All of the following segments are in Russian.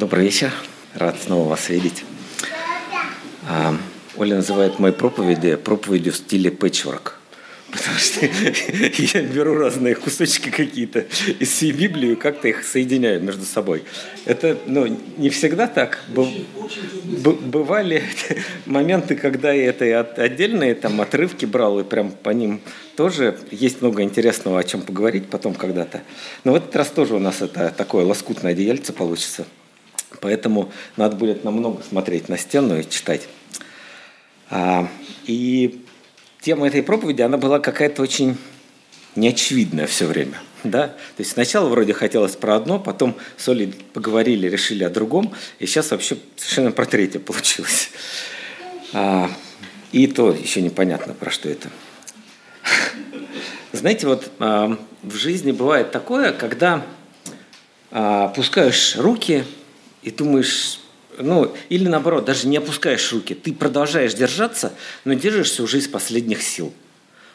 Добрый вечер. Рад снова вас видеть. А, Оля называет мои проповеди проповедью в стиле пэтчворк. Потому что я беру разные кусочки какие-то из всей Библии и как-то их соединяю между собой. Это ну, не всегда так. Бывали моменты, когда я это отдельные там, отрывки брал и прям по ним тоже есть много интересного, о чем поговорить потом когда-то. Но в этот раз тоже у нас это такое лоскутное одеяльце получится. Поэтому надо будет намного смотреть на стену и читать. А, и тема этой проповеди, она была какая-то очень неочевидная все время. Да? То есть сначала вроде хотелось про одно, потом с Олей поговорили, решили о другом, и сейчас вообще совершенно про третье получилось. А, и то еще непонятно, про что это. Знаете, вот а, в жизни бывает такое, когда пускаешь руки и думаешь, ну, или наоборот, даже не опускаешь руки, ты продолжаешь держаться, но держишься уже из последних сил.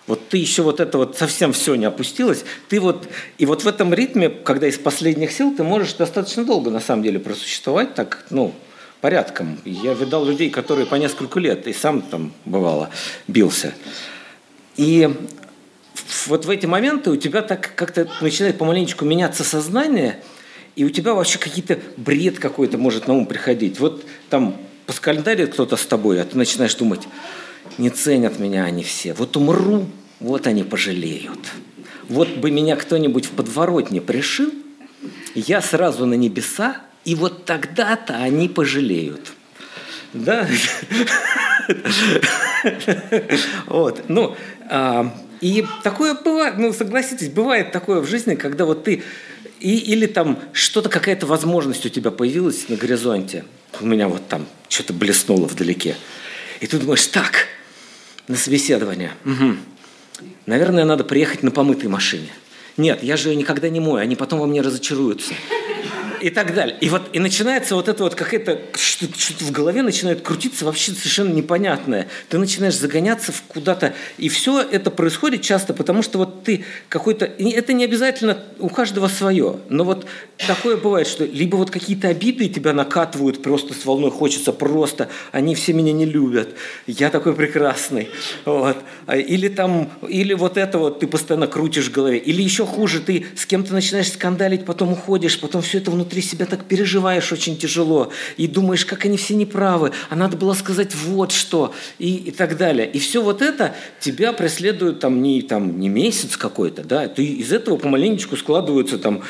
Вот ты еще вот это вот совсем все не опустилось, ты вот, и вот в этом ритме, когда из последних сил, ты можешь достаточно долго на самом деле просуществовать так, ну, порядком. Я видал людей, которые по несколько лет, и сам там бывало, бился. И вот в эти моменты у тебя так как-то начинает помаленечку меняться сознание – и у тебя вообще какие-то бред какой-то может на ум приходить. Вот там поскальдарит кто-то с тобой, а ты начинаешь думать, не ценят меня они все. Вот умру, вот они пожалеют. Вот бы меня кто-нибудь в подворотне пришил, я сразу на небеса, и вот тогда-то они пожалеют. Да? Вот. Ну, а, и такое бывает, ну, согласитесь, бывает такое в жизни, когда вот ты и, или там что-то, какая-то возможность у тебя появилась на горизонте. У меня вот там что-то блеснуло вдалеке. И ты думаешь, так, на собеседование. Угу. Наверное, надо приехать на помытой машине. Нет, я же ее никогда не мою, они потом во мне разочаруются и так далее. И вот и начинается вот это вот какое-то что-то в голове начинает крутиться вообще совершенно непонятное. Ты начинаешь загоняться в куда-то, и все это происходит часто, потому что вот ты какой-то, это не обязательно у каждого свое, но вот такое бывает, что либо вот какие-то обиды тебя накатывают просто с волной, хочется просто, они все меня не любят, я такой прекрасный, вот. А, или там, или вот это вот ты постоянно крутишь в голове, или еще хуже, ты с кем-то начинаешь скандалить, потом уходишь, потом все это внутри себя так переживаешь очень тяжело, и думаешь, как они все неправы, а надо было сказать вот что, и, и так далее. И все вот это тебя преследует там не, там, не месяц какой-то, да, ты из этого помаленечку складываются там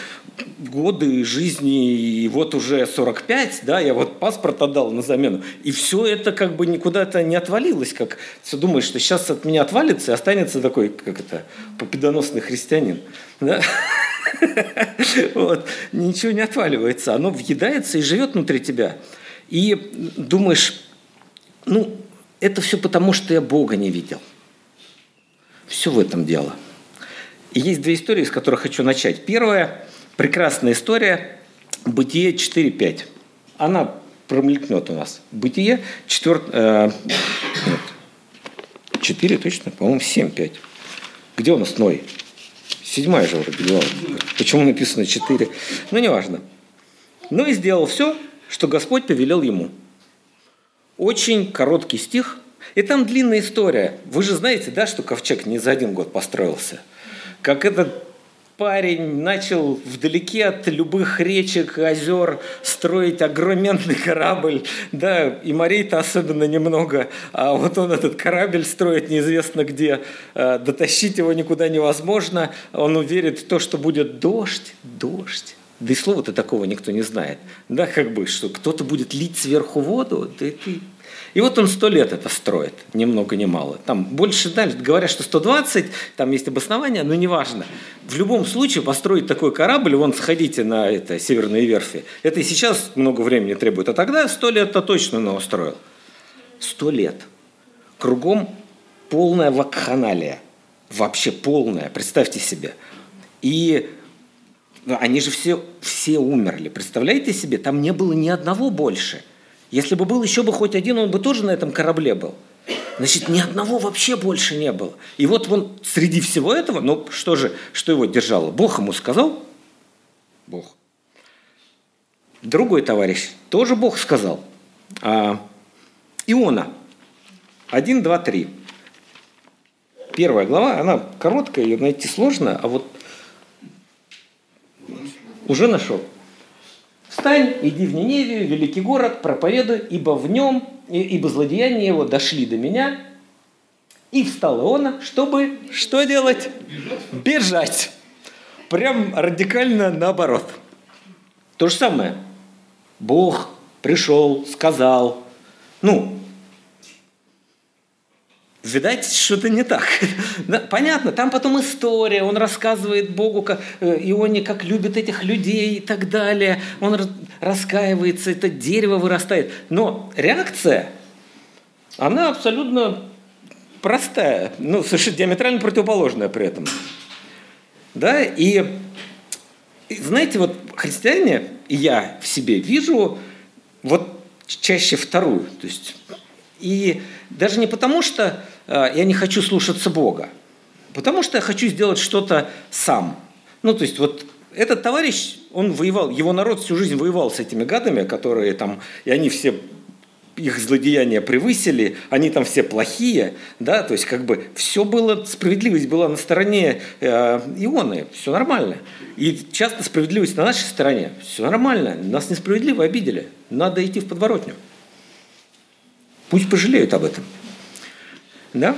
годы жизни, и вот уже 45, да, я вот паспорт отдал на замену, и все это как бы никуда-то не отвалилось, как ты думаешь, что сейчас от меня отвалится и останется такой, как это, победоносный христианин, да? Вот. Ничего не отваливается, оно въедается и живет внутри тебя. И думаешь, ну, это все потому, что я Бога не видел. Все в этом дело. И есть две истории, с которых хочу начать. Первая – прекрасная история «Бытие 4.5». Она промелькнет у нас. «Бытие» 4, э, нет, 4 точно, по-моему, 7.5. Где у нас Ной? Седьмая же вроде была. Почему написано четыре? Ну, неважно. Ну и сделал все, что Господь повелел ему. Очень короткий стих. И там длинная история. Вы же знаете, да, что ковчег не за один год построился. Как этот парень начал вдалеке от любых речек, озер строить огроменный корабль, да, и морей-то особенно немного, а вот он этот корабль строит неизвестно где, а, дотащить его никуда невозможно, он уверит в то, что будет дождь, дождь, да и слова-то такого никто не знает. Да, как бы, что кто-то будет лить сверху воду, да ты и вот он сто лет это строит, ни много ни мало. Там больше, да, говорят, что 120, там есть обоснование, но неважно. В любом случае построить такой корабль, вон сходите на это, северные верфи, это и сейчас много времени требует, а тогда сто лет-то точно он его строил. Сто лет. Кругом полная вакханалия. Вообще полная, представьте себе. И они же все, все умерли. Представляете себе, там не было ни одного больше – если бы был еще бы хоть один, он бы тоже на этом корабле был. Значит, ни одного вообще больше не было. И вот он среди всего этого, ну что же, что его держало? Бог ему сказал? Бог. другой товарищ, тоже Бог сказал. А, Иона. 1, 2, 3. Первая глава, она короткая, ее найти сложно, а вот уже нашел. Встань, иди в Ниневию, великий город, проповедуй, ибо в нем, ибо злодеяния его дошли до меня. И встал Иона, чтобы что делать? Бежать. Бежать. Прям радикально наоборот. То же самое. Бог пришел, сказал. Ну, видать, что-то не так. Понятно, там потом история, он рассказывает Богу, как, э, Ионе, как любит этих людей и так далее. Он раскаивается, это дерево вырастает. Но реакция, она абсолютно простая, ну, совершенно диаметрально противоположная при этом. Да, и, и знаете, вот христиане, я в себе вижу вот чаще вторую. То есть, и даже не потому, что я не хочу слушаться Бога, потому что я хочу сделать что-то сам. Ну, то есть вот этот товарищ, он воевал, его народ всю жизнь воевал с этими гадами, которые там, и они все их злодеяния превысили, они там все плохие, да, то есть как бы все было, справедливость была на стороне э, Ионы, все нормально. И часто справедливость на нашей стороне, все нормально, нас несправедливо обидели, надо идти в подворотню. Пусть пожалеют об этом. Да?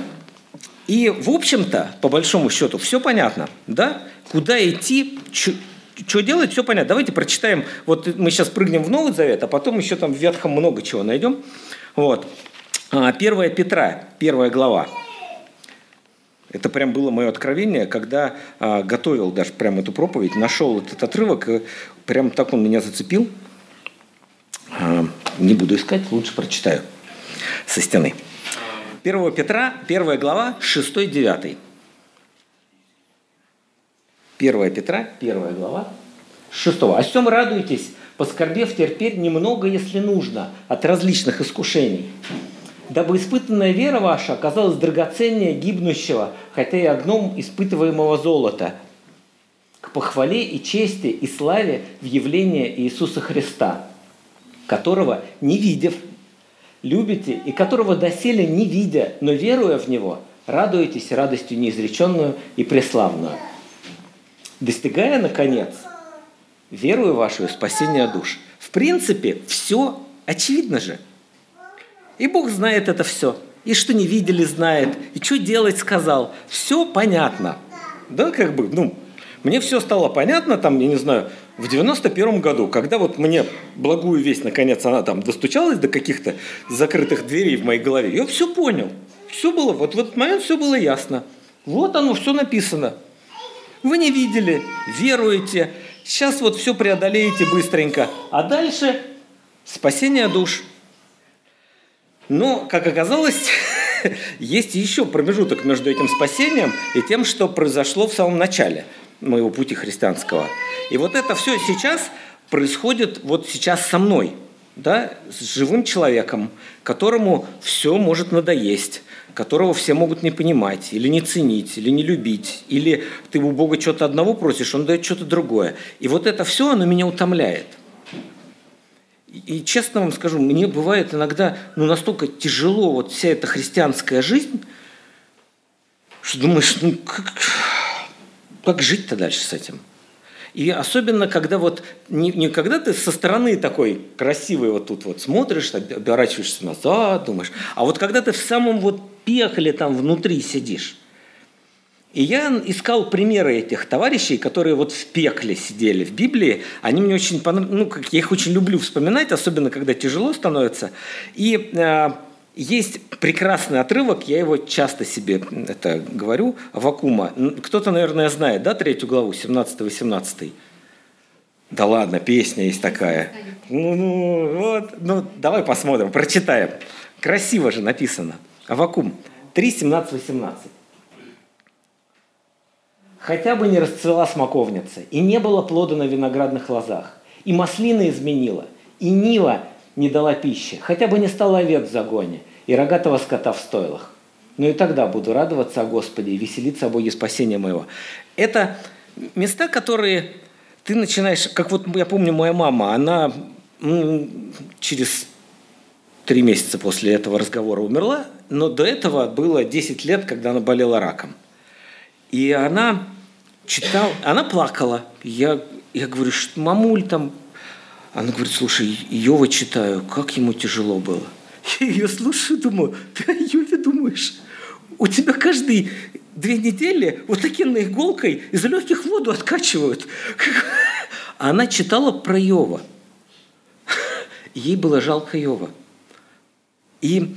И, в общем-то, по большому счету, все понятно. Да? Куда идти, что делать, все понятно. Давайте прочитаем. Вот мы сейчас прыгнем в Новый Завет, а потом еще там в Ветхом много чего найдем. Вот. А, первая Петра, первая глава. Это прям было мое откровение, когда а, готовил даже прям эту проповедь, нашел этот отрывок, и прям так он меня зацепил. А, не буду искать, лучше прочитаю со стены. 1 Петра, 1 глава, 6-9. 1 Петра, 1 глава, 6. «О всем радуйтесь, поскорбев терпеть немного, если нужно, от различных искушений, дабы испытанная вера ваша оказалась драгоценнее гибнущего, хотя и огнем испытываемого золота, к похвале и чести и славе в явление Иисуса Христа, которого, не видев, любите и которого доселе не видя, но веруя в Него, радуетесь радостью неизреченную и преславную. Достигая, наконец, верую вашу спасение душ. В принципе, все очевидно же. И Бог знает это все. И что не видели, знает. И что делать, сказал. Все понятно. Да, как бы, ну, мне все стало понятно, там, я не знаю, в 91 году, когда вот мне благую весть, наконец, она там достучалась до каких-то закрытых дверей в моей голове, я все понял. Все было, вот в этот момент все было ясно. Вот оно, все написано. Вы не видели, веруете, сейчас вот все преодолеете быстренько. А дальше спасение душ. Но, как оказалось, есть еще промежуток между этим спасением и тем, что произошло в самом начале – моего пути христианского. И вот это все сейчас происходит вот сейчас со мной, да, с живым человеком, которому все может надоесть, которого все могут не понимать, или не ценить, или не любить, или ты у Бога что-то одного просишь, Он дает что-то другое. И вот это все, оно меня утомляет. И честно вам скажу, мне бывает иногда ну, настолько тяжело вот вся эта христианская жизнь, что думаешь, ну как, как жить-то дальше с этим? И особенно, когда вот не, не когда ты со стороны такой красивый вот тут вот смотришь, оборачиваешься назад, думаешь, а вот когда ты в самом вот пекле там внутри сидишь. И я искал примеры этих товарищей, которые вот в пекле сидели в Библии. Они мне очень понравились, ну, как я их очень люблю вспоминать, особенно когда тяжело становится. И э, есть прекрасный отрывок, я его часто себе это говорю, Вакума. Кто-то, наверное, знает, да, третью главу, 17-18? Да ладно, песня есть такая. Ну, ну, вот, ну, давай посмотрим, прочитаем. Красиво же написано. Авакум 3, 17, 18. Хотя бы не расцвела смоковница, и не было плода на виноградных лозах, и маслина изменила, и нива не дала пищи, хотя бы не стала овец в загоне, и рогатого скота в стойлах. Но и тогда буду радоваться о Господе и веселиться о Боге спасения моего. Это места, которые ты начинаешь, как вот я помню, моя мама, она ну, через три месяца после этого разговора умерла, но до этого было 10 лет, когда она болела раком. И она читала, она плакала. Я, я говорю, что мамуль там... Она говорит, слушай, Йова читаю, как ему тяжело было. Я ее слушаю, думаю, ты о Йове думаешь? У тебя каждые две недели вот таким иголкой из легких воду откачивают. Она читала про Йова. Ей было жалко Йова. И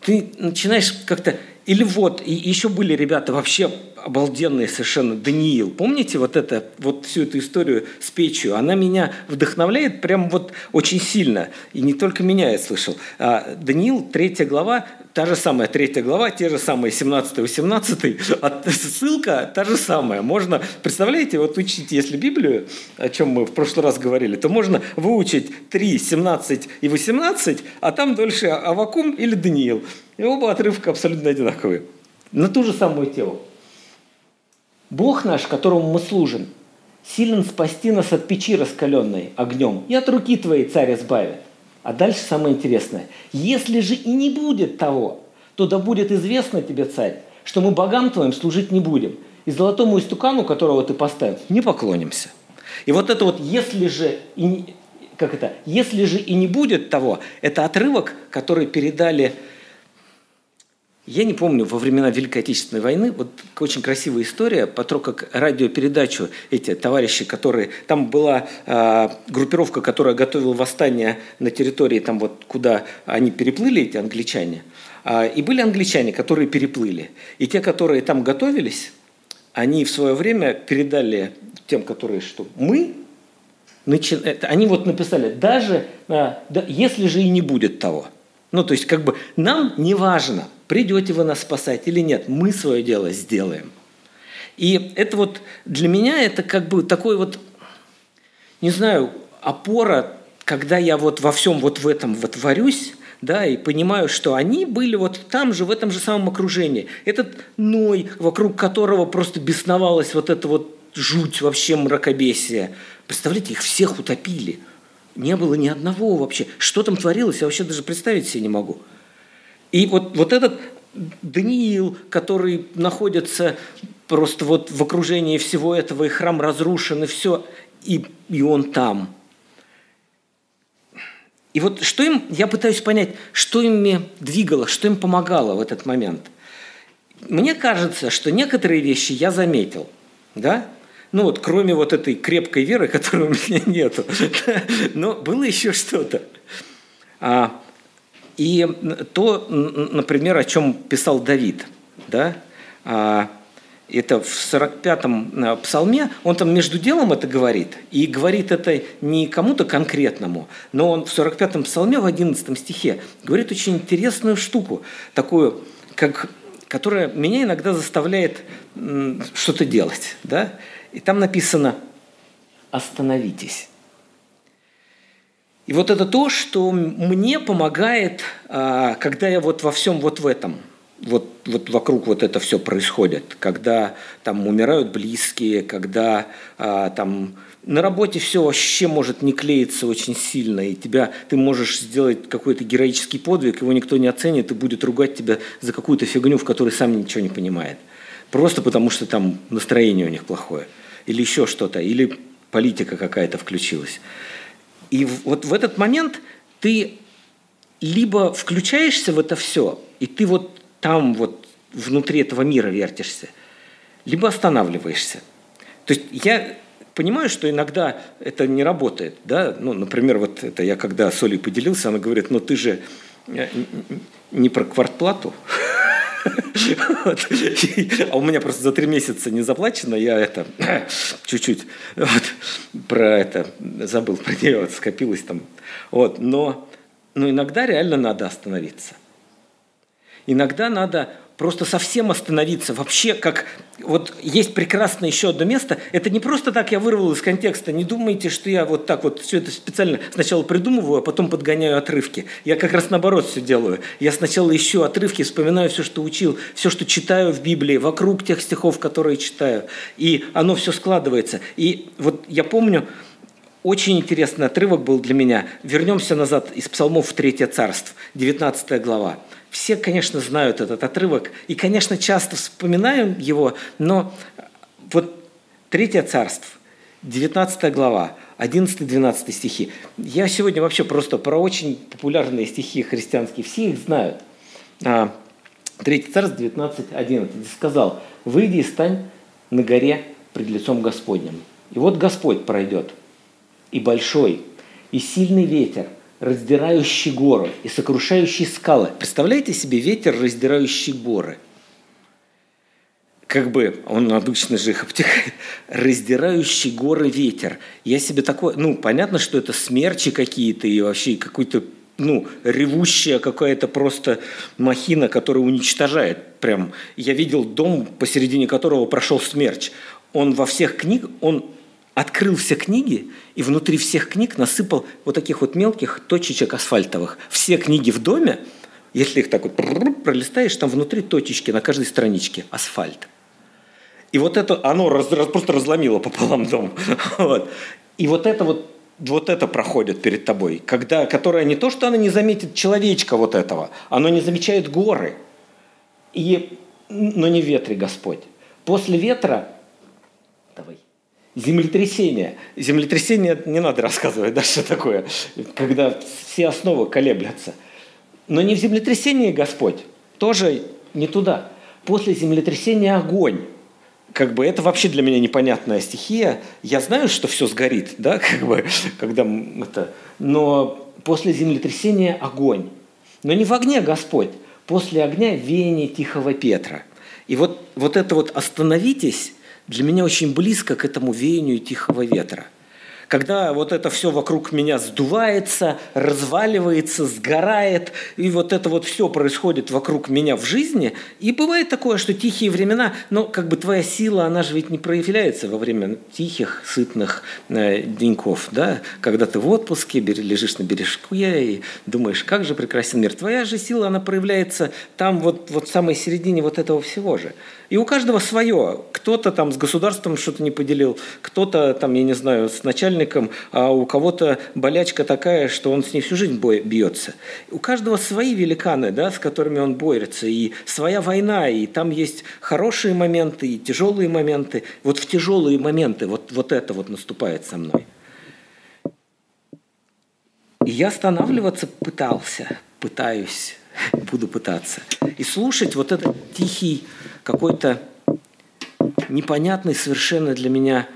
ты начинаешь как-то... Или вот, и еще были ребята вообще обалденные совершенно. Даниил, помните вот это, вот всю эту историю с печью? Она меня вдохновляет прям вот очень сильно. И не только меня я слышал. А Даниил, третья глава, та же самая третья глава, те же самые 17-18, а ссылка та же самая. Можно, представляете, вот учить, если Библию, о чем мы в прошлый раз говорили, то можно выучить 3, 17 и 18, а там дольше Авакум или Даниил. И оба отрывка абсолютно одинаковые. На ту же самую тему. Бог наш, которому мы служим, силен спасти нас от печи раскаленной огнем и от руки твоей царь избавит. А дальше самое интересное. Если же и не будет того, то да будет известно тебе, царь, что мы богам твоим служить не будем, и золотому истукану, которого ты поставил, не поклонимся. И вот это вот «если же и не, как это, если же и не будет того, это отрывок, который передали я не помню, во времена Великой Отечественной войны, вот очень красивая история, по то, как радиопередачу эти товарищи, которые... Там была э, группировка, которая готовила восстание на территории, там вот куда они переплыли, эти англичане. Э, и были англичане, которые переплыли. И те, которые там готовились, они в свое время передали тем, которые, что мы, начи... они вот написали, даже э, да, если же и не будет того. Ну, то есть, как бы нам не важно, придете вы нас спасать или нет, мы свое дело сделаем. И это вот для меня это как бы такой вот, не знаю, опора, когда я вот во всем вот в этом вот варюсь, да, и понимаю, что они были вот там же, в этом же самом окружении. Этот Ной, вокруг которого просто бесновалась вот эта вот жуть вообще мракобесия. Представляете, их всех утопили. Не было ни одного вообще. Что там творилось, я вообще даже представить себе не могу. И вот, вот этот Даниил, который находится просто вот в окружении всего этого, и храм разрушен, и все, и, и он там. И вот что им, я пытаюсь понять, что ими двигало, что им помогало в этот момент. Мне кажется, что некоторые вещи я заметил, да, ну вот кроме вот этой крепкой веры, которой у меня нету, но было еще что-то. А, и то, например, о чем писал Давид, да, а, это в 45-м э, псалме, он там между делом это говорит, и говорит это не кому-то конкретному, но он в 45-м псалме в 11 стихе говорит очень интересную штуку, такую, как, которая меня иногда заставляет что-то делать. Да? И там написано «Остановитесь». И вот это то, что мне помогает, а, когда я вот во всем вот в этом, вот, вот вокруг вот это все происходит, когда там умирают близкие, когда а, там на работе все вообще может не клеиться очень сильно, и тебя, ты можешь сделать какой-то героический подвиг, его никто не оценит и будет ругать тебя за какую-то фигню, в которой сам ничего не понимает. Просто потому, что там настроение у них плохое. Или еще что-то, или политика какая-то включилась. И вот в этот момент ты либо включаешься в это все, и ты вот там вот внутри этого мира вертишься, либо останавливаешься. То есть я понимаю, что иногда это не работает. Да? Ну, например, вот это я когда с Олей поделился, она говорит, ну ты же э, не про квартплату, вот. А у меня просто за три месяца не заплачено, я это чуть-чуть вот, про это забыл, про нее вот, скопилось там. Вот. Но, но иногда реально надо остановиться. Иногда надо просто совсем остановиться. Вообще, как вот есть прекрасное еще одно место. Это не просто так я вырвал из контекста. Не думайте, что я вот так вот все это специально сначала придумываю, а потом подгоняю отрывки. Я как раз наоборот все делаю. Я сначала ищу отрывки, вспоминаю все, что учил, все, что читаю в Библии, вокруг тех стихов, которые читаю. И оно все складывается. И вот я помню, очень интересный отрывок был для меня. Вернемся назад из псалмов в Третье царство, 19 глава. Все, конечно, знают этот отрывок и, конечно, часто вспоминаем его, но вот Третье царство, 19 глава, 11-12 стихи. Я сегодня вообще просто про очень популярные стихи христианские, все их знают. А, Третье царство, 19-11. Сказал, выйди и стань на горе пред лицом Господним. И вот Господь пройдет, и большой, и сильный ветер – раздирающий горы и сокрушающий скалы. Представляете себе ветер, раздирающий горы? Как бы, он обычно же их обтекает, раздирающий горы ветер. Я себе такое, ну, понятно, что это смерчи какие-то и вообще какой-то ну, ревущая какая-то просто махина, которая уничтожает. Прям я видел дом, посередине которого прошел смерч. Он во всех книгах, он открыл все книги и внутри всех книг насыпал вот таких вот мелких точечек асфальтовых. Все книги в доме, если их так вот пролистаешь, там внутри точечки на каждой страничке асфальт. И вот это, оно раз, раз, просто разломило пополам дом. Вот. И вот это вот вот это проходит перед тобой, когда, которая не то, что она не заметит человечка вот этого, оно не замечает горы. И, но не ветре Господь. После ветра, давай, землетрясение. Землетрясение не надо рассказывать, да, что такое, когда все основы колеблятся. Но не в землетрясении Господь, тоже не туда. После землетрясения огонь. Как бы это вообще для меня непонятная стихия. Я знаю, что все сгорит, да, как бы, когда это... Но после землетрясения огонь. Но не в огне Господь. После огня веяние Тихого Петра. И вот, вот это вот «остановитесь» для меня очень близко к этому веянию тихого ветра – когда вот это все вокруг меня сдувается, разваливается, сгорает, и вот это вот все происходит вокруг меня в жизни. И бывает такое, что тихие времена, но как бы твоя сила, она же ведь не проявляется во время тихих, сытных э, деньков, да, когда ты в отпуске, лежишь на бережке и думаешь, как же прекрасен мир. Твоя же сила, она проявляется там вот, вот в самой середине вот этого всего же. И у каждого свое. Кто-то там с государством что-то не поделил, кто-то там, я не знаю, с начальником, а у кого-то болячка такая, что он с ней всю жизнь бьется. У каждого свои великаны, да, с которыми он борется, и своя война, и там есть хорошие моменты, и тяжелые моменты. Вот в тяжелые моменты вот, вот это вот наступает со мной. И я останавливаться пытался, пытаюсь, буду пытаться. И слушать вот этот тихий какой-то непонятный совершенно для меня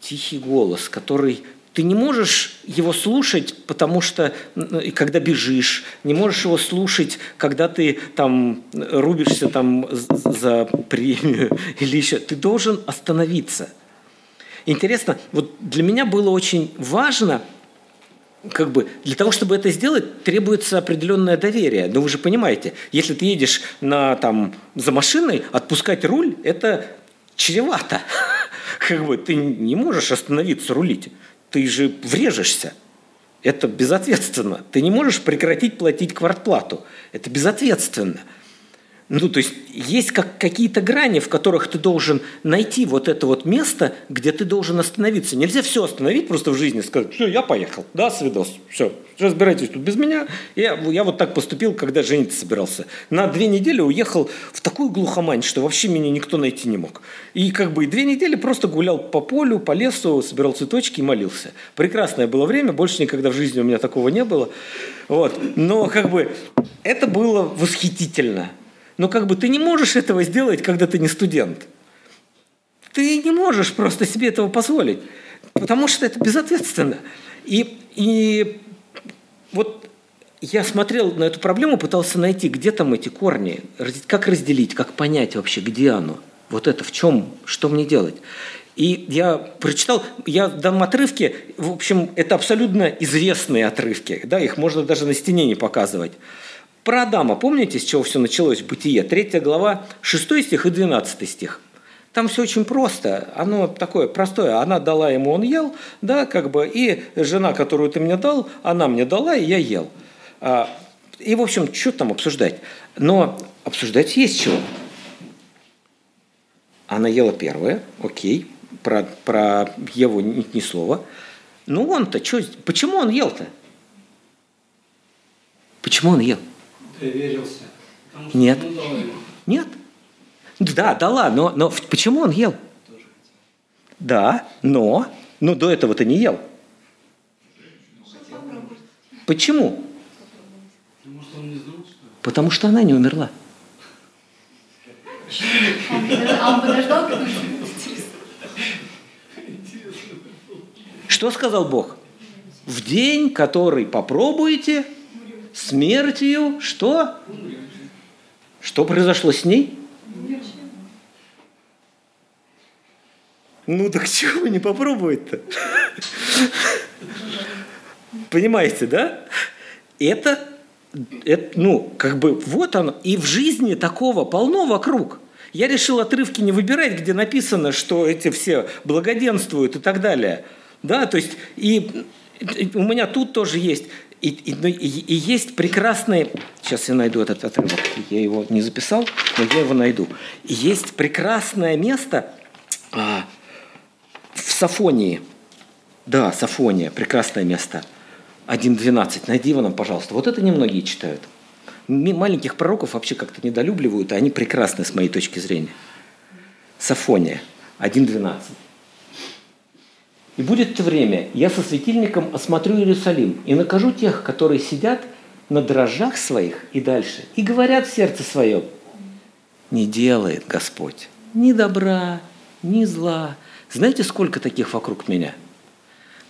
тихий голос, который ты не можешь его слушать, потому что когда бежишь, не можешь его слушать, когда ты там рубишься там за премию или еще. Ты должен остановиться. Интересно, вот для меня было очень важно – как бы для того, чтобы это сделать, требуется определенное доверие. Но вы же понимаете, если ты едешь на, там, за машиной, отпускать руль – это чревато. Как бы ты не можешь остановиться рулить, ты же врежешься. Это безответственно. Ты не можешь прекратить платить квартплату. Это безответственно. Ну, то есть есть как какие-то грани, в которых ты должен найти вот это вот место, где ты должен остановиться. Нельзя все остановить просто в жизни, сказать, все, я поехал, да, свидос, все, разбирайтесь тут без меня. Я, я вот так поступил, когда жениться собирался. На две недели уехал в такую глухомань, что вообще меня никто найти не мог. И как бы две недели просто гулял по полю, по лесу, собирал цветочки и молился. Прекрасное было время, больше никогда в жизни у меня такого не было. Вот. Но как бы это было восхитительно. Но как бы ты не можешь этого сделать, когда ты не студент. Ты не можешь просто себе этого позволить, потому что это безответственно. И, и вот я смотрел на эту проблему, пытался найти, где там эти корни, как разделить, как понять вообще, где оно. Вот это в чем, что мне делать. И я прочитал, я дам отрывки, в общем, это абсолютно известные отрывки, да, их можно даже на стене не показывать. Про Адама, помните, с чего все началось в Бытие? Третья глава, 6 стих и 12 стих. Там все очень просто, оно такое простое. Она дала ему, он ел, да, как бы, и жена, которую ты мне дал, она мне дала, и я ел. А, и, в общем, что там обсуждать? Но обсуждать есть чего. Она ела первое, окей, про, про Еву ни, ни слова. Ну он-то, что, почему он ел-то? Почему он ел? Доверился. Потому что Нет. Нет. Да, дала, но, но почему он ел? Да, но, но до этого-то не ел. Почему? Потому что он не знал, что Потому что она не умерла. А он подождал, Что сказал Бог? В день, который попробуете, смертью, что? Что произошло с ней? Ну так чего не попробовать-то? Понимаете, да? Это, это, ну, как бы, вот оно. И в жизни такого полно вокруг. Я решил отрывки не выбирать, где написано, что эти все благоденствуют и так далее. Да, то есть, и у меня тут тоже есть. И, ну, и- и есть прекрасный... Сейчас я найду этот отрывок. Я его не записал, но я его найду. И есть прекрасное место а, в Сафонии. Да, Сафония, прекрасное место. 1.12. Найди его нам, пожалуйста. Вот это немногие читают. Маленьких пророков вообще как-то недолюбливают, а они прекрасны с моей точки зрения. Сафония, 1.12. «И будет время, я со светильником осмотрю Иерусалим и накажу тех, которые сидят на дрожжах своих и дальше, и говорят в сердце своем, не делает Господь ни добра, ни зла. Знаете, сколько таких вокруг меня?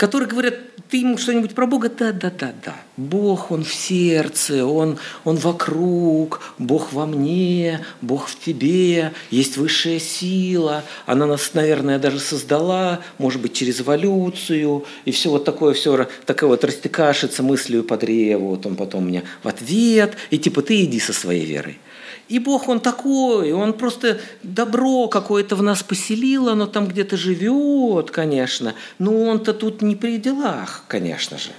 Которые говорят, ты ему что-нибудь про Бога? Да, да, да, да. Бог, Он в сердце, Он, он вокруг, Бог во мне, Бог в тебе, есть высшая сила. Она нас, наверное, даже создала, может быть, через эволюцию. И все вот такое, все такое вот растекашится мыслью по древу. Вот он потом мне в ответ. И типа ты иди со своей верой. И Бог, Он такой, Он просто добро какое-то в нас поселил, оно там где-то живет, конечно, но Он-то тут не при делах, конечно же.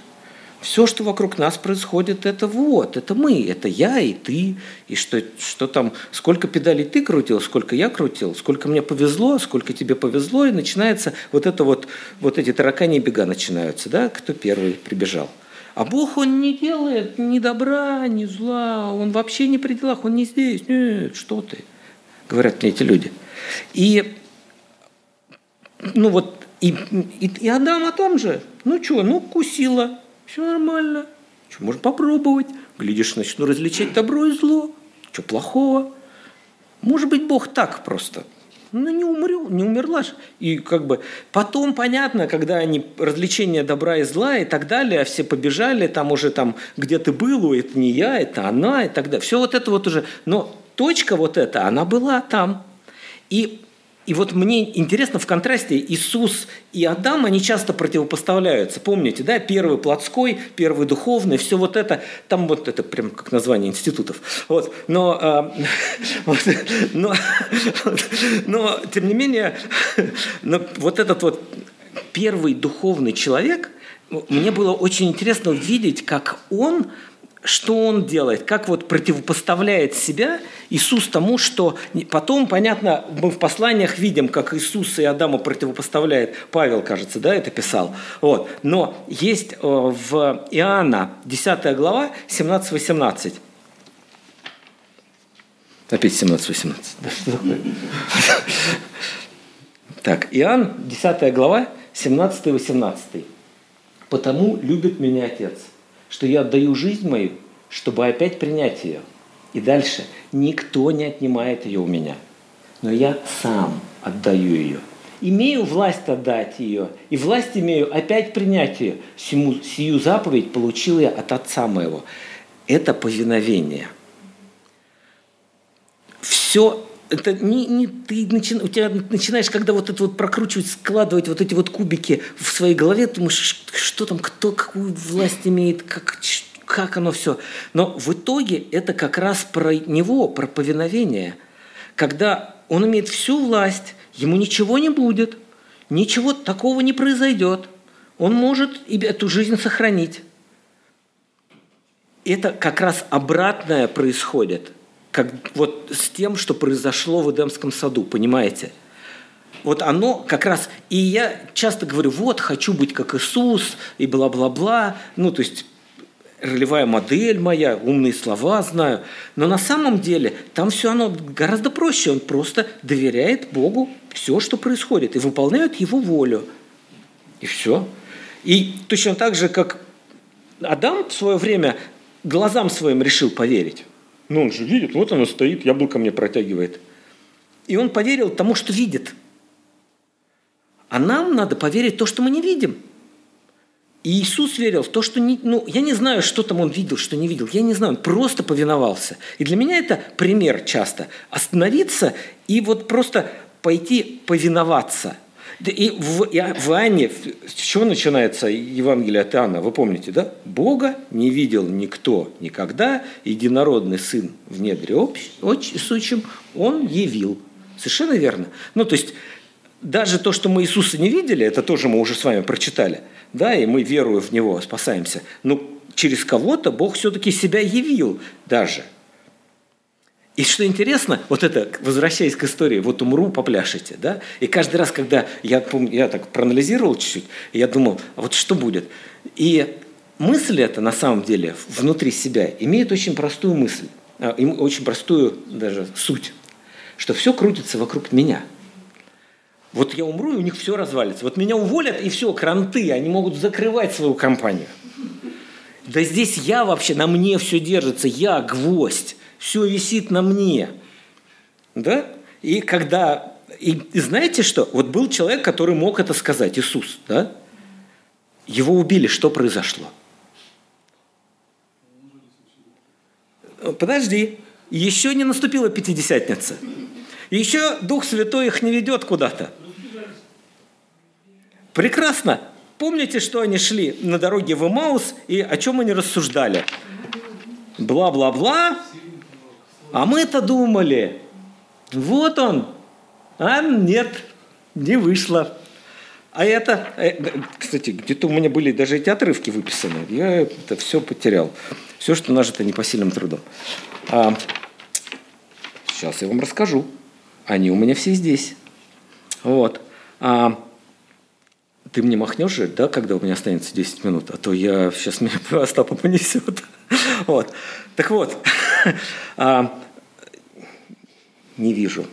Все, что вокруг нас происходит, это вот, это мы, это я и ты. И что, что там, сколько педалей ты крутил, сколько я крутил, сколько мне повезло, сколько тебе повезло, и начинается вот это вот, вот эти таракани бега начинаются, да, кто первый прибежал. А Бог, Он не делает ни добра, ни зла, Он вообще не при делах, Он не здесь. Нет, что ты, говорят мне эти люди. И, ну вот, и, и, и Адам о том же. Ну что, ну кусила, все нормально. Что, можно попробовать. Глядишь, начну различать добро и зло. Что плохого? Может быть, Бог так просто. Ну, не, умрю, не умерла ж. И как бы потом понятно, когда они развлечения добра и зла и так далее, а все побежали, там уже там, где ты был, это не я, это она и так далее. Все вот это вот уже. Но точка вот эта, она была там. И и вот мне интересно, в контрасте Иисус и Адам, они часто противопоставляются. Помните, да, первый плотской, первый духовный, все вот это, там вот это прям как название институтов. Вот. Но, а, вот, но, но, тем не менее, но вот этот вот первый духовный человек, мне было очень интересно увидеть, как он что он делает, как вот противопоставляет себя Иисус тому, что потом, понятно, мы в посланиях видим, как Иисус и Адама противопоставляет, Павел, кажется, да, это писал. Вот. Но есть э, в Иоанна 10 глава 17-18. Опять 17-18. Да, что такое? Так, Иоанн, 10 глава, 17-18. «Потому любит меня Отец, что я отдаю жизнь мою, чтобы опять принять ее. И дальше. Никто не отнимает ее у меня, но я сам отдаю ее. Имею власть отдать ее, и власть имею опять принять ее. Сему, сию заповедь получил я от Отца моего. Это повиновение. Все это не, не ты начи, у тебя начинаешь, когда вот это вот прокручивать, складывать вот эти вот кубики в своей голове, думаешь, что там, кто какую власть имеет, как, как оно все. Но в итоге это как раз про него, про повиновение. Когда он имеет всю власть, ему ничего не будет, ничего такого не произойдет. Он может эту жизнь сохранить. Это как раз обратное происходит – как вот с тем, что произошло в Эдемском саду, понимаете? вот оно как раз, и я часто говорю, вот, хочу быть как Иисус, и бла-бла-бла, ну, то есть ролевая модель моя, умные слова знаю. Но на самом деле там все оно гораздо проще. Он просто доверяет Богу все, что происходит, и выполняет Его волю. И все. И точно так же, как Адам в свое время глазам своим решил поверить. Ну, он же видит, вот оно стоит, яблоко мне протягивает. И он поверил тому, что видит. А нам надо поверить в то, что мы не видим. И Иисус верил в то, что... Не, ну, я не знаю, что там он видел, что не видел. Я не знаю, он просто повиновался. И для меня это пример часто. Остановиться и вот просто пойти повиноваться. В, и в Иоанне, с чего начинается Евангелие от Иоанна, вы помните, да? Бога не видел никто никогда, единородный Сын в недре сущем, Он явил. Совершенно верно. Ну, то есть, даже то, что мы Иисуса не видели, это тоже мы уже с вами прочитали – да, и мы, веруя в Него, спасаемся. Но через кого-то Бог все-таки себя явил даже. И что интересно, вот это, возвращаясь к истории, вот умру, попляшите, да? И каждый раз, когда я, помню, я так проанализировал чуть-чуть, я думал, а вот что будет? И мысль эта, на самом деле, внутри себя имеет очень простую мысль, а, очень простую даже суть, что все крутится вокруг меня – вот я умру, и у них все развалится. Вот меня уволят, и все, кранты, они могут закрывать свою компанию. Да здесь я вообще, на мне все держится, я гвоздь, все висит на мне. Да? И когда... И, и знаете что? Вот был человек, который мог это сказать, Иисус, да? Его убили, что произошло? Подожди, еще не наступила Пятидесятница. Еще Дух Святой их не ведет куда-то. Прекрасно. Помните, что они шли на дороге в Эмаус и о чем они рассуждали? Бла-бла-бла. А мы-то думали, вот он. А нет, не вышло. А это, э, кстати, где-то у меня были даже эти отрывки выписаны. Я это все потерял. Все, что нажито непосильным трудом. А, сейчас я вам расскажу. Они у меня все здесь. Вот. А, ты мне махнешь же, да, когда у меня останется 10 минут, а то я сейчас меня Остапа понесет. Вот. Так вот, а, не вижу.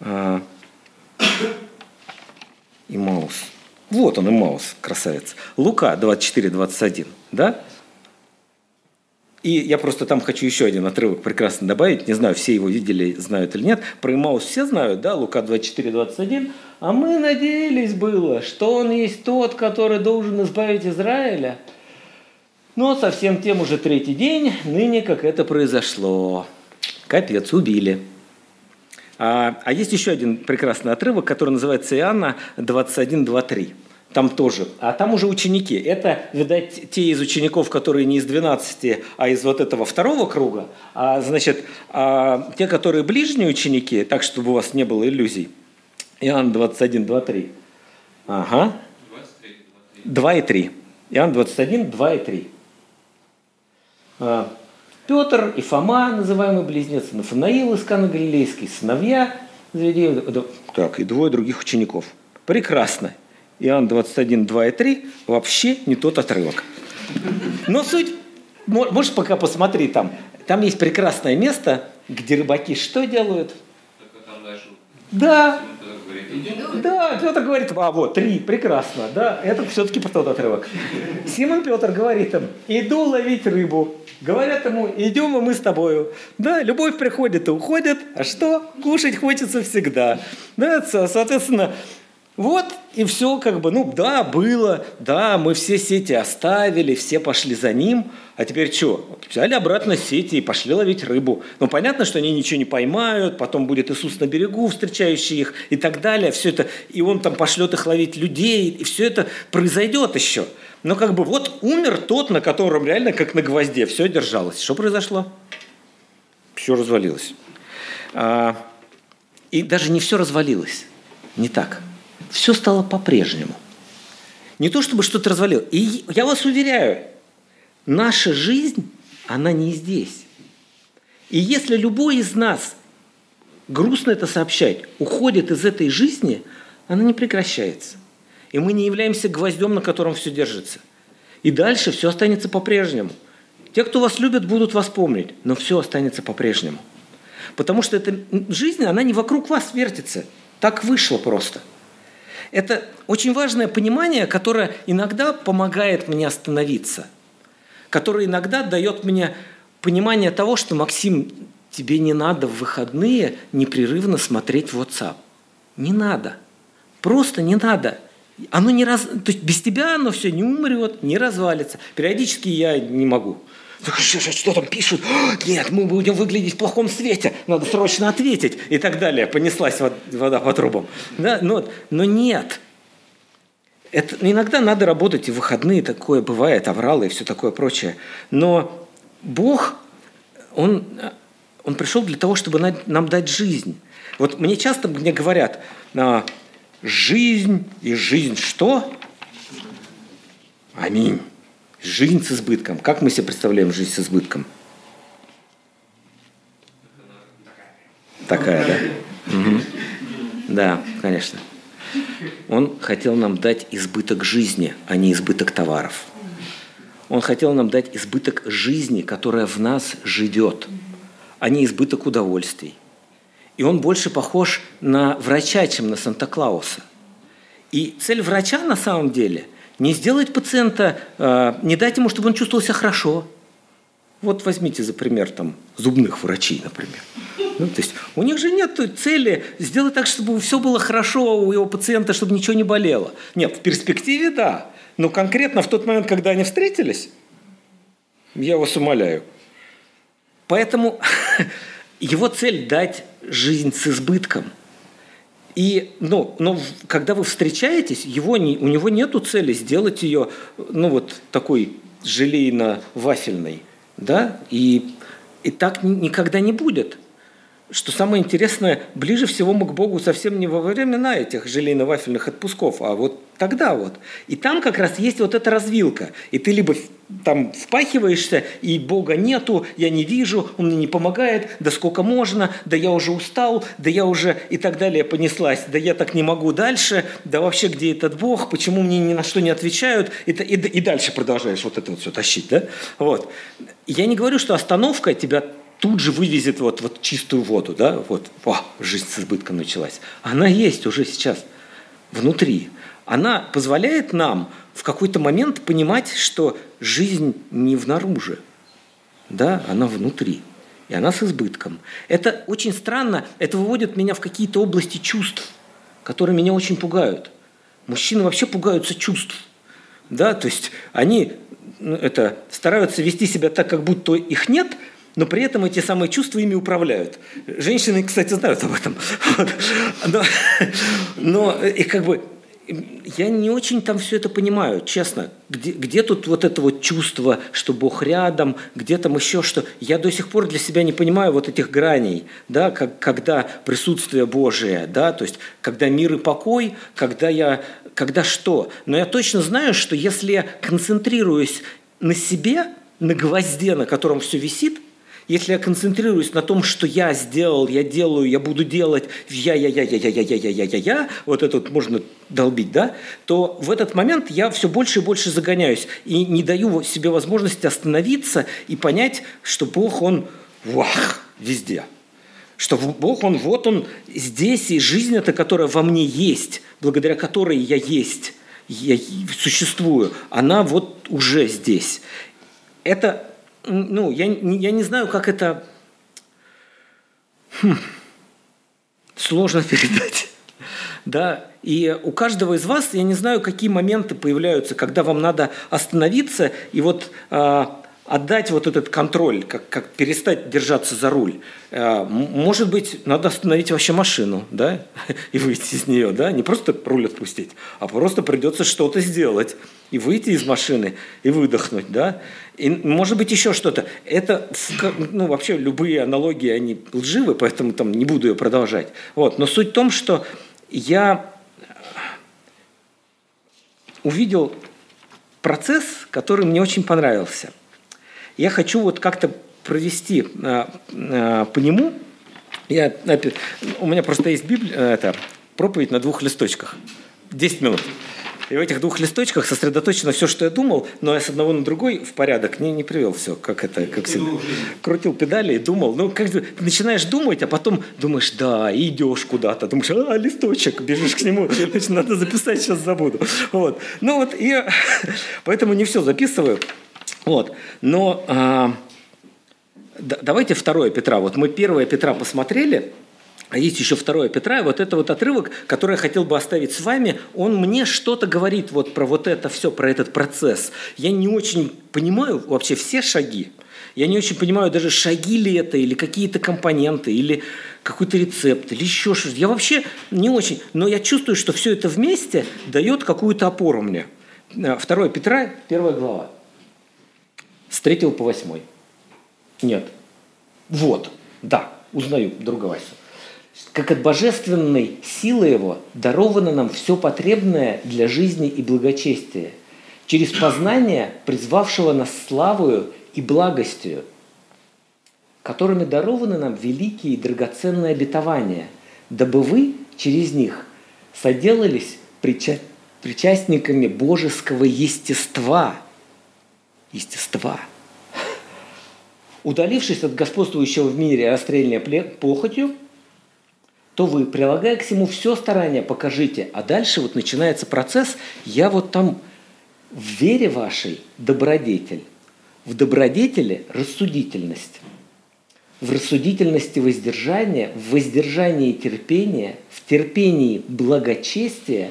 А, и Маус. Вот он, и Маус, красавец. Лука 24-21, да? И я просто там хочу еще один отрывок прекрасно добавить. Не знаю, все его видели, знают или нет. Про Имаус все знают, да, Лука 24, 21. А мы надеялись было, что он есть тот, который должен избавить Израиля. Но совсем тем уже третий день, ныне как это произошло. Капец, убили. А, а есть еще один прекрасный отрывок, который называется Иоанна 21, 23 там тоже. А там уже ученики. Это, видать, те из учеников, которые не из 12, а из вот этого второго круга. А, значит, а, те, которые ближние ученики, так, чтобы у вас не было иллюзий. Иоанн 21, 2, 3. Ага. 2 и 3. Иоанн 21, 2 и 3. А, Петр и Фома, называемые близнецы, Нафанаил из Кана Галилейский, сыновья так, и двое других учеников. Прекрасно. Иоанн 21, 2 и 3 вообще не тот отрывок. Но суть, можешь пока посмотри там, там есть прекрасное место, где рыбаки что делают? Да, да, Петр говорит, а вот, три, прекрасно, да, это все-таки тот отрывок. Симон Петр говорит им, иду ловить рыбу. Говорят ему, идем и мы с тобою. Да, любовь приходит и уходит, а что? Кушать хочется всегда. Да, соответственно, вот и все как бы, ну да, было, да, мы все сети оставили, все пошли за ним, а теперь что? Взяли обратно сети и пошли ловить рыбу. Ну понятно, что они ничего не поймают, потом будет Иисус на берегу, встречающий их и так далее, все это, и он там пошлет их ловить людей, и все это произойдет еще. Но как бы вот умер тот, на котором реально как на гвозде все держалось. Что произошло? Все развалилось. А, и даже не все развалилось, не так – все стало по-прежнему. Не то чтобы что-то развалило. И я вас уверяю, наша жизнь, она не здесь. И если любой из нас грустно это сообщать, уходит из этой жизни, она не прекращается. И мы не являемся гвоздем, на котором все держится. И дальше все останется по-прежнему. Те, кто вас любят, будут вас помнить, но все останется по-прежнему. Потому что эта жизнь, она не вокруг вас вертится. Так вышло просто. Это очень важное понимание, которое иногда помогает мне остановиться, которое иногда дает мне понимание того, что, Максим, тебе не надо в выходные непрерывно смотреть WhatsApp. Не надо. Просто не надо. Оно не раз... То есть без тебя оно все не умрет, не развалится. Периодически я не могу. Что, там пишут? Нет, мы будем выглядеть в плохом свете, надо срочно ответить и так далее. Понеслась вода по трубам. Да? Но, но нет. Это, иногда надо работать и в выходные, такое бывает, авралы и все такое прочее. Но Бог, Он, он пришел для того, чтобы нам дать жизнь. Вот мне часто мне говорят, а, жизнь и жизнь что? Аминь. Жизнь с избытком. Как мы себе представляем жизнь с избытком? Такая, да? Угу. Да, конечно. Он хотел нам дать избыток жизни, а не избыток товаров. Он хотел нам дать избыток жизни, которая в нас живет, а не избыток удовольствий. И он больше похож на врача, чем на Санта-Клауса. И цель врача на самом деле – не сделать пациента, э, не дать ему, чтобы он чувствовал себя хорошо. Вот возьмите за пример там, зубных врачей, например. Ну, то есть у них же нет цели сделать так, чтобы все было хорошо у его пациента, чтобы ничего не болело. Нет, в перспективе да. Но конкретно в тот момент, когда они встретились, я вас умоляю. Поэтому его цель дать жизнь с избытком – и, ну, но когда вы встречаетесь, его не, у него нет цели сделать ее, ну, вот такой желейно-вафельной, да, и, и так никогда не будет. Что самое интересное, ближе всего мы к Богу совсем не во времена этих желейно-вафельных отпусков, а вот тогда вот. И там как раз есть вот эта развилка. И ты либо там впахиваешься, и Бога нету, я не вижу, Он мне не помогает, да сколько можно, да я уже устал, да я уже и так далее понеслась, да я так не могу дальше, да вообще где этот Бог, почему мне ни на что не отвечают, и, и, и дальше продолжаешь вот это вот все тащить, да? Вот. Я не говорю, что остановка тебя тут же вывезет вот, вот чистую воду, да, вот, о, жизнь с избытком началась. Она есть уже сейчас внутри. Она позволяет нам в какой-то момент понимать, что жизнь не внаружи, да, она внутри. И она с избытком. Это очень странно, это выводит меня в какие-то области чувств, которые меня очень пугают. Мужчины вообще пугаются чувств. Да, то есть они ну, это, стараются вести себя так, как будто их нет – но при этом эти самые чувства ими управляют. Женщины, кстати, знают об этом. Но, но и как бы я не очень там все это понимаю, честно. Где, где тут вот это вот чувство, что Бог рядом, где там еще что? Я до сих пор для себя не понимаю вот этих граней, да, как, когда присутствие Божие, да, то есть когда мир и покой, когда я, когда что. Но я точно знаю, что если я концентрируюсь на себе, на гвозде, на котором все висит – если я концентрируюсь на том, что я сделал, я делаю, я буду делать, я, я, я, я, я, я, я, я, я, я, я, вот это вот можно долбить, да, то в этот момент я все больше и больше загоняюсь и не даю себе возможности остановиться и понять, что Бог, Он вах, везде. Что Бог, Он вот Он здесь, и жизнь эта, которая во мне есть, благодаря которой я есть, я существую, она вот уже здесь. Это ну, я, я не знаю, как это хм, сложно передать. Да, и у каждого из вас, я не знаю, какие моменты появляются, когда вам надо остановиться и вот а, отдать вот этот контроль, как, как перестать держаться за руль. А, может быть, надо остановить вообще машину, да, и выйти из нее, да, не просто руль отпустить, а просто придется что-то сделать и выйти из машины и выдохнуть, да. И может быть еще что-то. Это, ну, вообще любые аналогии, они лживы, поэтому там не буду ее продолжать. Вот. Но суть в том, что я увидел процесс, который мне очень понравился – я хочу вот как-то провести а, а, по нему Я, у меня просто есть Библия, э, это, проповедь на двух листочках. 10 минут. И в этих двух листочках сосредоточено все, что я думал, но я с одного на другой в порядок не, не привел все, как это, как всегда. Крутил педали и думал. Ну, как ты начинаешь думать, а потом думаешь, да, и идешь куда-то. Думаешь, а, листочек, бежишь к нему, значит, надо записать, сейчас забуду. Вот. Ну вот, и поэтому не все записываю. Вот. Но а, да- давайте второе Петра. Вот мы первое Петра посмотрели, а есть еще второе Петра, и вот это вот отрывок, который я хотел бы оставить с вами, он мне что-то говорит вот про вот это все, про этот процесс. Я не очень понимаю вообще все шаги. Я не очень понимаю даже шаги ли это, или какие-то компоненты, или какой-то рецепт, или еще что-то. Я вообще не очень, но я чувствую, что все это вместе дает какую-то опору мне. Э, Второе Петра, первая глава. С 3 по 8. Нет. Вот, да, узнаю друга Васю. Как от божественной силы его даровано нам все потребное для жизни и благочестия, через познание, призвавшего нас славою и благостью, которыми дарованы нам великие и драгоценные обетования, дабы вы через них соделались прича- причастниками божеского естества. Естества. Удалившись от господствующего в мире расстрельной похотью, то вы, прилагая к всему все старание, покажите. А дальше вот начинается процесс, я вот там в вере вашей добродетель, в добродетели рассудительность, в рассудительности воздержание, в воздержании терпение, в терпении благочестие,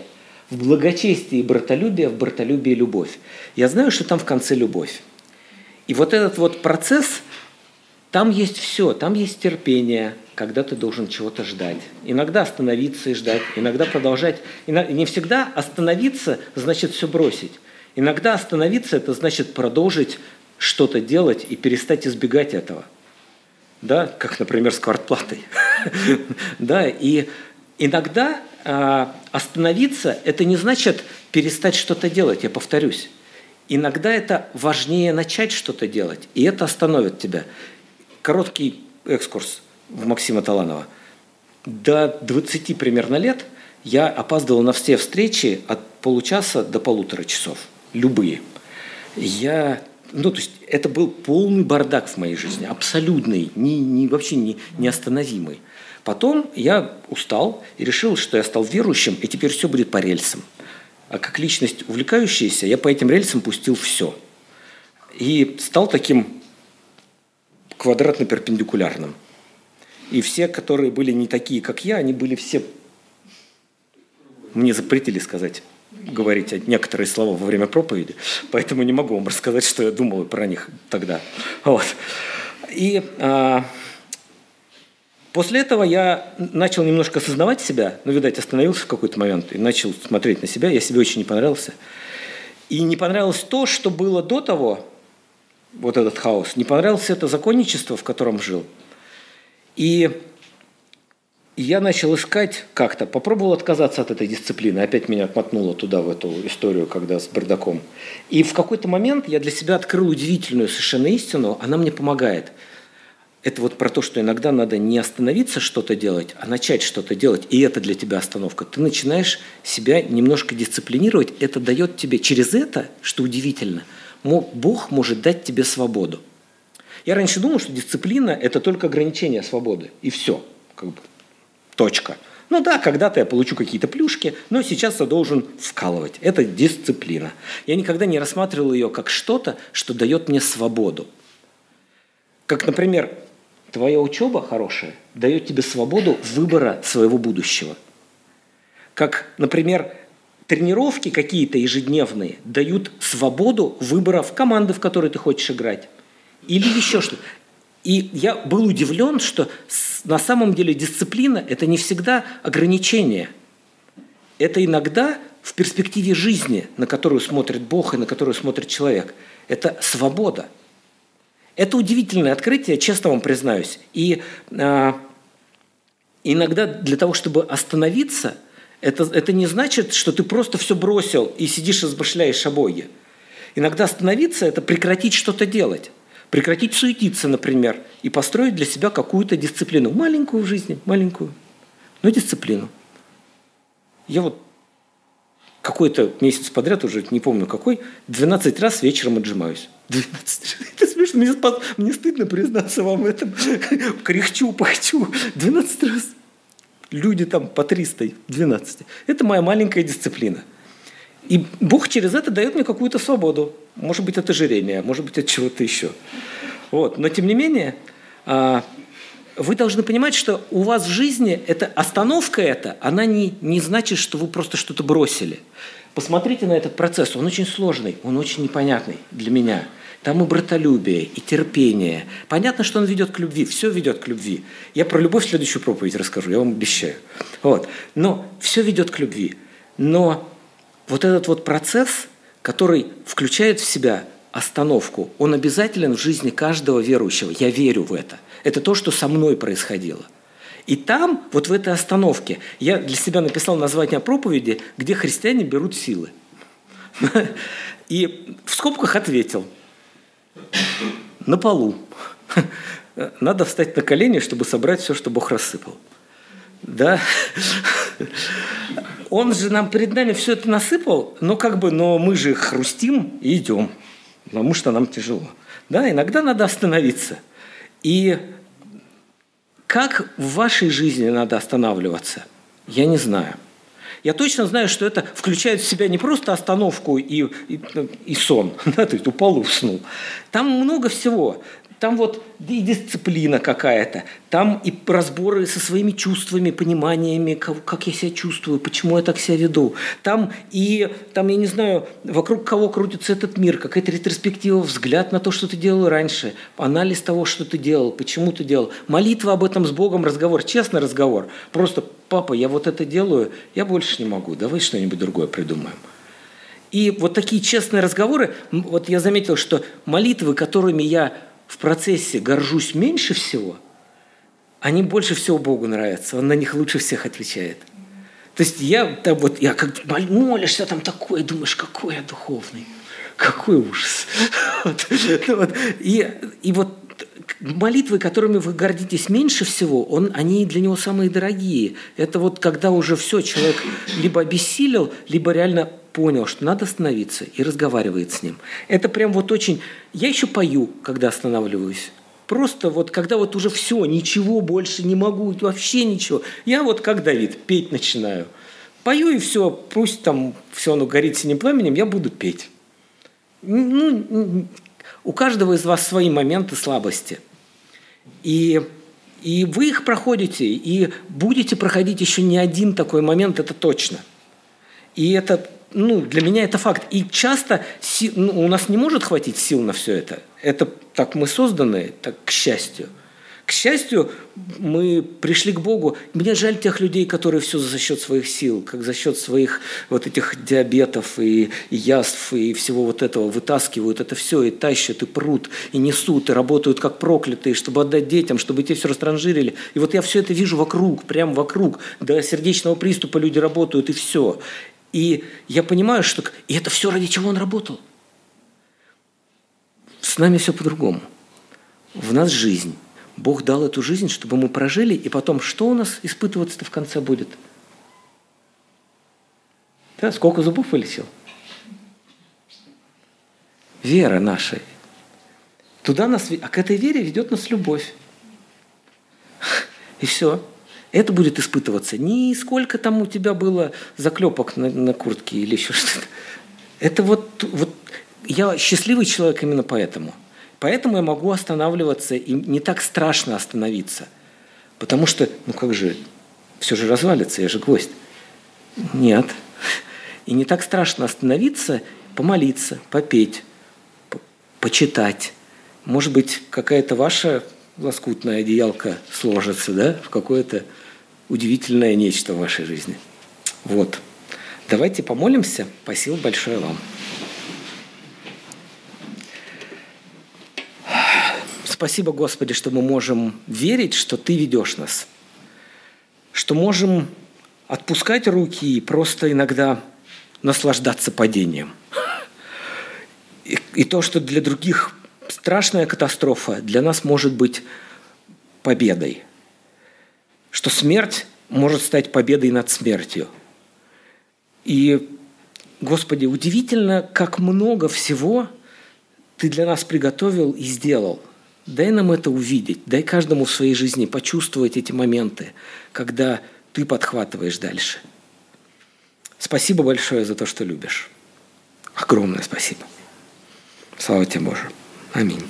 в благочестии братолюбие, в братолюбии любовь. Я знаю, что там в конце любовь. И вот этот вот процесс, там есть все, там есть терпение, когда ты должен чего-то ждать. Иногда остановиться и ждать, иногда продолжать. Не всегда остановиться значит все бросить. Иногда остановиться это значит продолжить что-то делать и перестать избегать этого. Да, как, например, с квартплатой. Да, и иногда остановиться это не значит перестать что-то делать, я повторюсь. Иногда это важнее начать что-то делать, и это остановит тебя. Короткий экскурс в Максима Таланова. До 20 примерно лет я опаздывал на все встречи от получаса до полутора часов. Любые. Я, ну, то есть это был полный бардак в моей жизни, абсолютный, не, не, вообще не, неостановимый. Потом я устал и решил, что я стал верующим, и теперь все будет по рельсам. А как личность увлекающаяся, я по этим рельсам пустил все. И стал таким квадратно-перпендикулярным. И все, которые были не такие, как я, они были все... Мне запретили сказать, говорить некоторые слова во время проповеди, поэтому не могу вам рассказать, что я думал про них тогда. Вот. И а, после этого я начал немножко осознавать себя, ну, видать, остановился в какой-то момент и начал смотреть на себя. Я себе очень не понравился. И не понравилось то, что было до того, вот этот хаос. Не понравилось это законничество, в котором жил. И я начал искать как-то, попробовал отказаться от этой дисциплины, опять меня отмотнуло туда, в эту историю, когда с бардаком. И в какой-то момент я для себя открыл удивительную совершенно истину, она мне помогает. Это вот про то, что иногда надо не остановиться что-то делать, а начать что-то делать, и это для тебя остановка. Ты начинаешь себя немножко дисциплинировать, это дает тебе через это, что удивительно, Бог может дать тебе свободу. Я раньше думал, что дисциплина – это только ограничение свободы, и все. Как бы. Точка. Ну да, когда-то я получу какие-то плюшки, но сейчас я должен вкалывать. Это дисциплина. Я никогда не рассматривал ее как что-то, что дает мне свободу. Как, например, твоя учеба хорошая дает тебе свободу выбора своего будущего. Как, например, тренировки какие-то ежедневные дают свободу выбора в команды, в которые ты хочешь играть. Или еще что-то. И я был удивлен, что на самом деле дисциплина – это не всегда ограничение. Это иногда в перспективе жизни, на которую смотрит Бог и на которую смотрит человек. Это свобода. Это удивительное открытие, честно вам признаюсь. И а, иногда для того, чтобы остановиться, это, это не значит, что ты просто все бросил и сидишь размышляешь о Боге. Иногда остановиться – это прекратить что-то делать. Прекратить суетиться, например, и построить для себя какую-то дисциплину. Маленькую в жизни, маленькую, но дисциплину. Я вот какой-то месяц подряд, уже не помню какой, 12 раз вечером отжимаюсь. 12. Это смешно, мне, мне стыдно признаться вам в этом. Кряхчу, пахчу. 12 раз. Люди там по 300, 12. Это моя маленькая дисциплина. И Бог через это дает мне какую-то свободу. Может быть, от ожирения, может быть, от чего-то еще. Вот. Но тем не менее, а, вы должны понимать, что у вас в жизни эта остановка эта, она не, не значит, что вы просто что-то бросили. Посмотрите на этот процесс, он очень сложный, он очень непонятный для меня. Там и братолюбие, и терпение. Понятно, что он ведет к любви, все ведет к любви. Я про любовь следующую проповедь расскажу, я вам обещаю. Вот. Но все ведет к любви. Но вот этот вот процесс, который включает в себя остановку, он обязателен в жизни каждого верующего. Я верю в это. Это то, что со мной происходило. И там, вот в этой остановке, я для себя написал название проповеди, где христиане берут силы. И в скобках ответил. На полу. Надо встать на колени, чтобы собрать все, что Бог рассыпал. Да? Он же нам перед нами все это насыпал, но как бы, но мы же хрустим и идем, потому что нам тяжело. Да, иногда надо остановиться. И как в вашей жизни надо останавливаться, я не знаю. Я точно знаю, что это включает в себя не просто остановку и, и, и сон, да, то есть упал и уснул. Там много всего. Там вот и дисциплина какая-то, там и разборы со своими чувствами, пониманиями, как, я себя чувствую, почему я так себя веду. Там и, там, я не знаю, вокруг кого крутится этот мир, какая-то ретроспектива, взгляд на то, что ты делал раньше, анализ того, что ты делал, почему ты делал. Молитва об этом с Богом, разговор, честный разговор. Просто, папа, я вот это делаю, я больше не могу, давай что-нибудь другое придумаем. И вот такие честные разговоры, вот я заметил, что молитвы, которыми я в процессе горжусь меньше всего, они больше всего Богу нравятся. Он на них лучше всех отвечает. То есть я там вот, я как молишься там такое, думаешь, какой я духовный, какой ужас. Вот, вот. И, и вот молитвы, которыми вы гордитесь меньше всего, он, они для него самые дорогие. Это вот когда уже все, человек либо обессилел, либо реально понял, что надо остановиться и разговаривает с ним. Это прям вот очень... Я еще пою, когда останавливаюсь. Просто вот когда вот уже все, ничего больше не могу, вообще ничего. Я вот как Давид, петь начинаю. Пою и все, пусть там все оно горит синим пламенем, я буду петь. Ну, у каждого из вас свои моменты слабости. И, и вы их проходите, и будете проходить еще не один такой момент, это точно. И это ну, для меня это факт. И часто си, ну, у нас не может хватить сил на все это. Это так мы созданы, так к счастью. К счастью, мы пришли к Богу. Мне жаль тех людей, которые все за счет своих сил, как за счет своих вот этих диабетов и, и яств и всего вот этого вытаскивают это все и тащат, и прут, и несут, и работают как проклятые, чтобы отдать детям, чтобы те все растранжирили. И вот я все это вижу вокруг, прямо вокруг. До сердечного приступа люди работают, и все. И я понимаю, что и это все ради чего он работал. С нами все по-другому. В нас жизнь. Бог дал эту жизнь, чтобы мы прожили, и потом что у нас испытываться-то в конце будет? Да, сколько зубов вылетел? Вера наша. Туда нас, а к этой вере ведет нас любовь. И все это будет испытываться. Не сколько там у тебя было заклепок на, на куртке или еще что-то. Это вот, вот я счастливый человек именно поэтому. Поэтому я могу останавливаться, и не так страшно остановиться. Потому что, ну как же, все же развалится, я же гвоздь. Нет. И не так страшно остановиться, помолиться, попеть, почитать. Может быть, какая-то ваша лоскутная одеялка сложится, да, в какое-то удивительное нечто в вашей жизни. Вот. Давайте помолимся. Спасибо большое вам. Спасибо, Господи, что мы можем верить, что Ты ведешь нас. Что можем отпускать руки и просто иногда наслаждаться падением. И, и то, что для других страшная катастрофа для нас может быть победой. Что смерть может стать победой над смертью. И, Господи, удивительно, как много всего Ты для нас приготовил и сделал. Дай нам это увидеть, дай каждому в своей жизни почувствовать эти моменты, когда Ты подхватываешь дальше. Спасибо большое за то, что любишь. Огромное спасибо. Слава тебе, Боже. Аминь.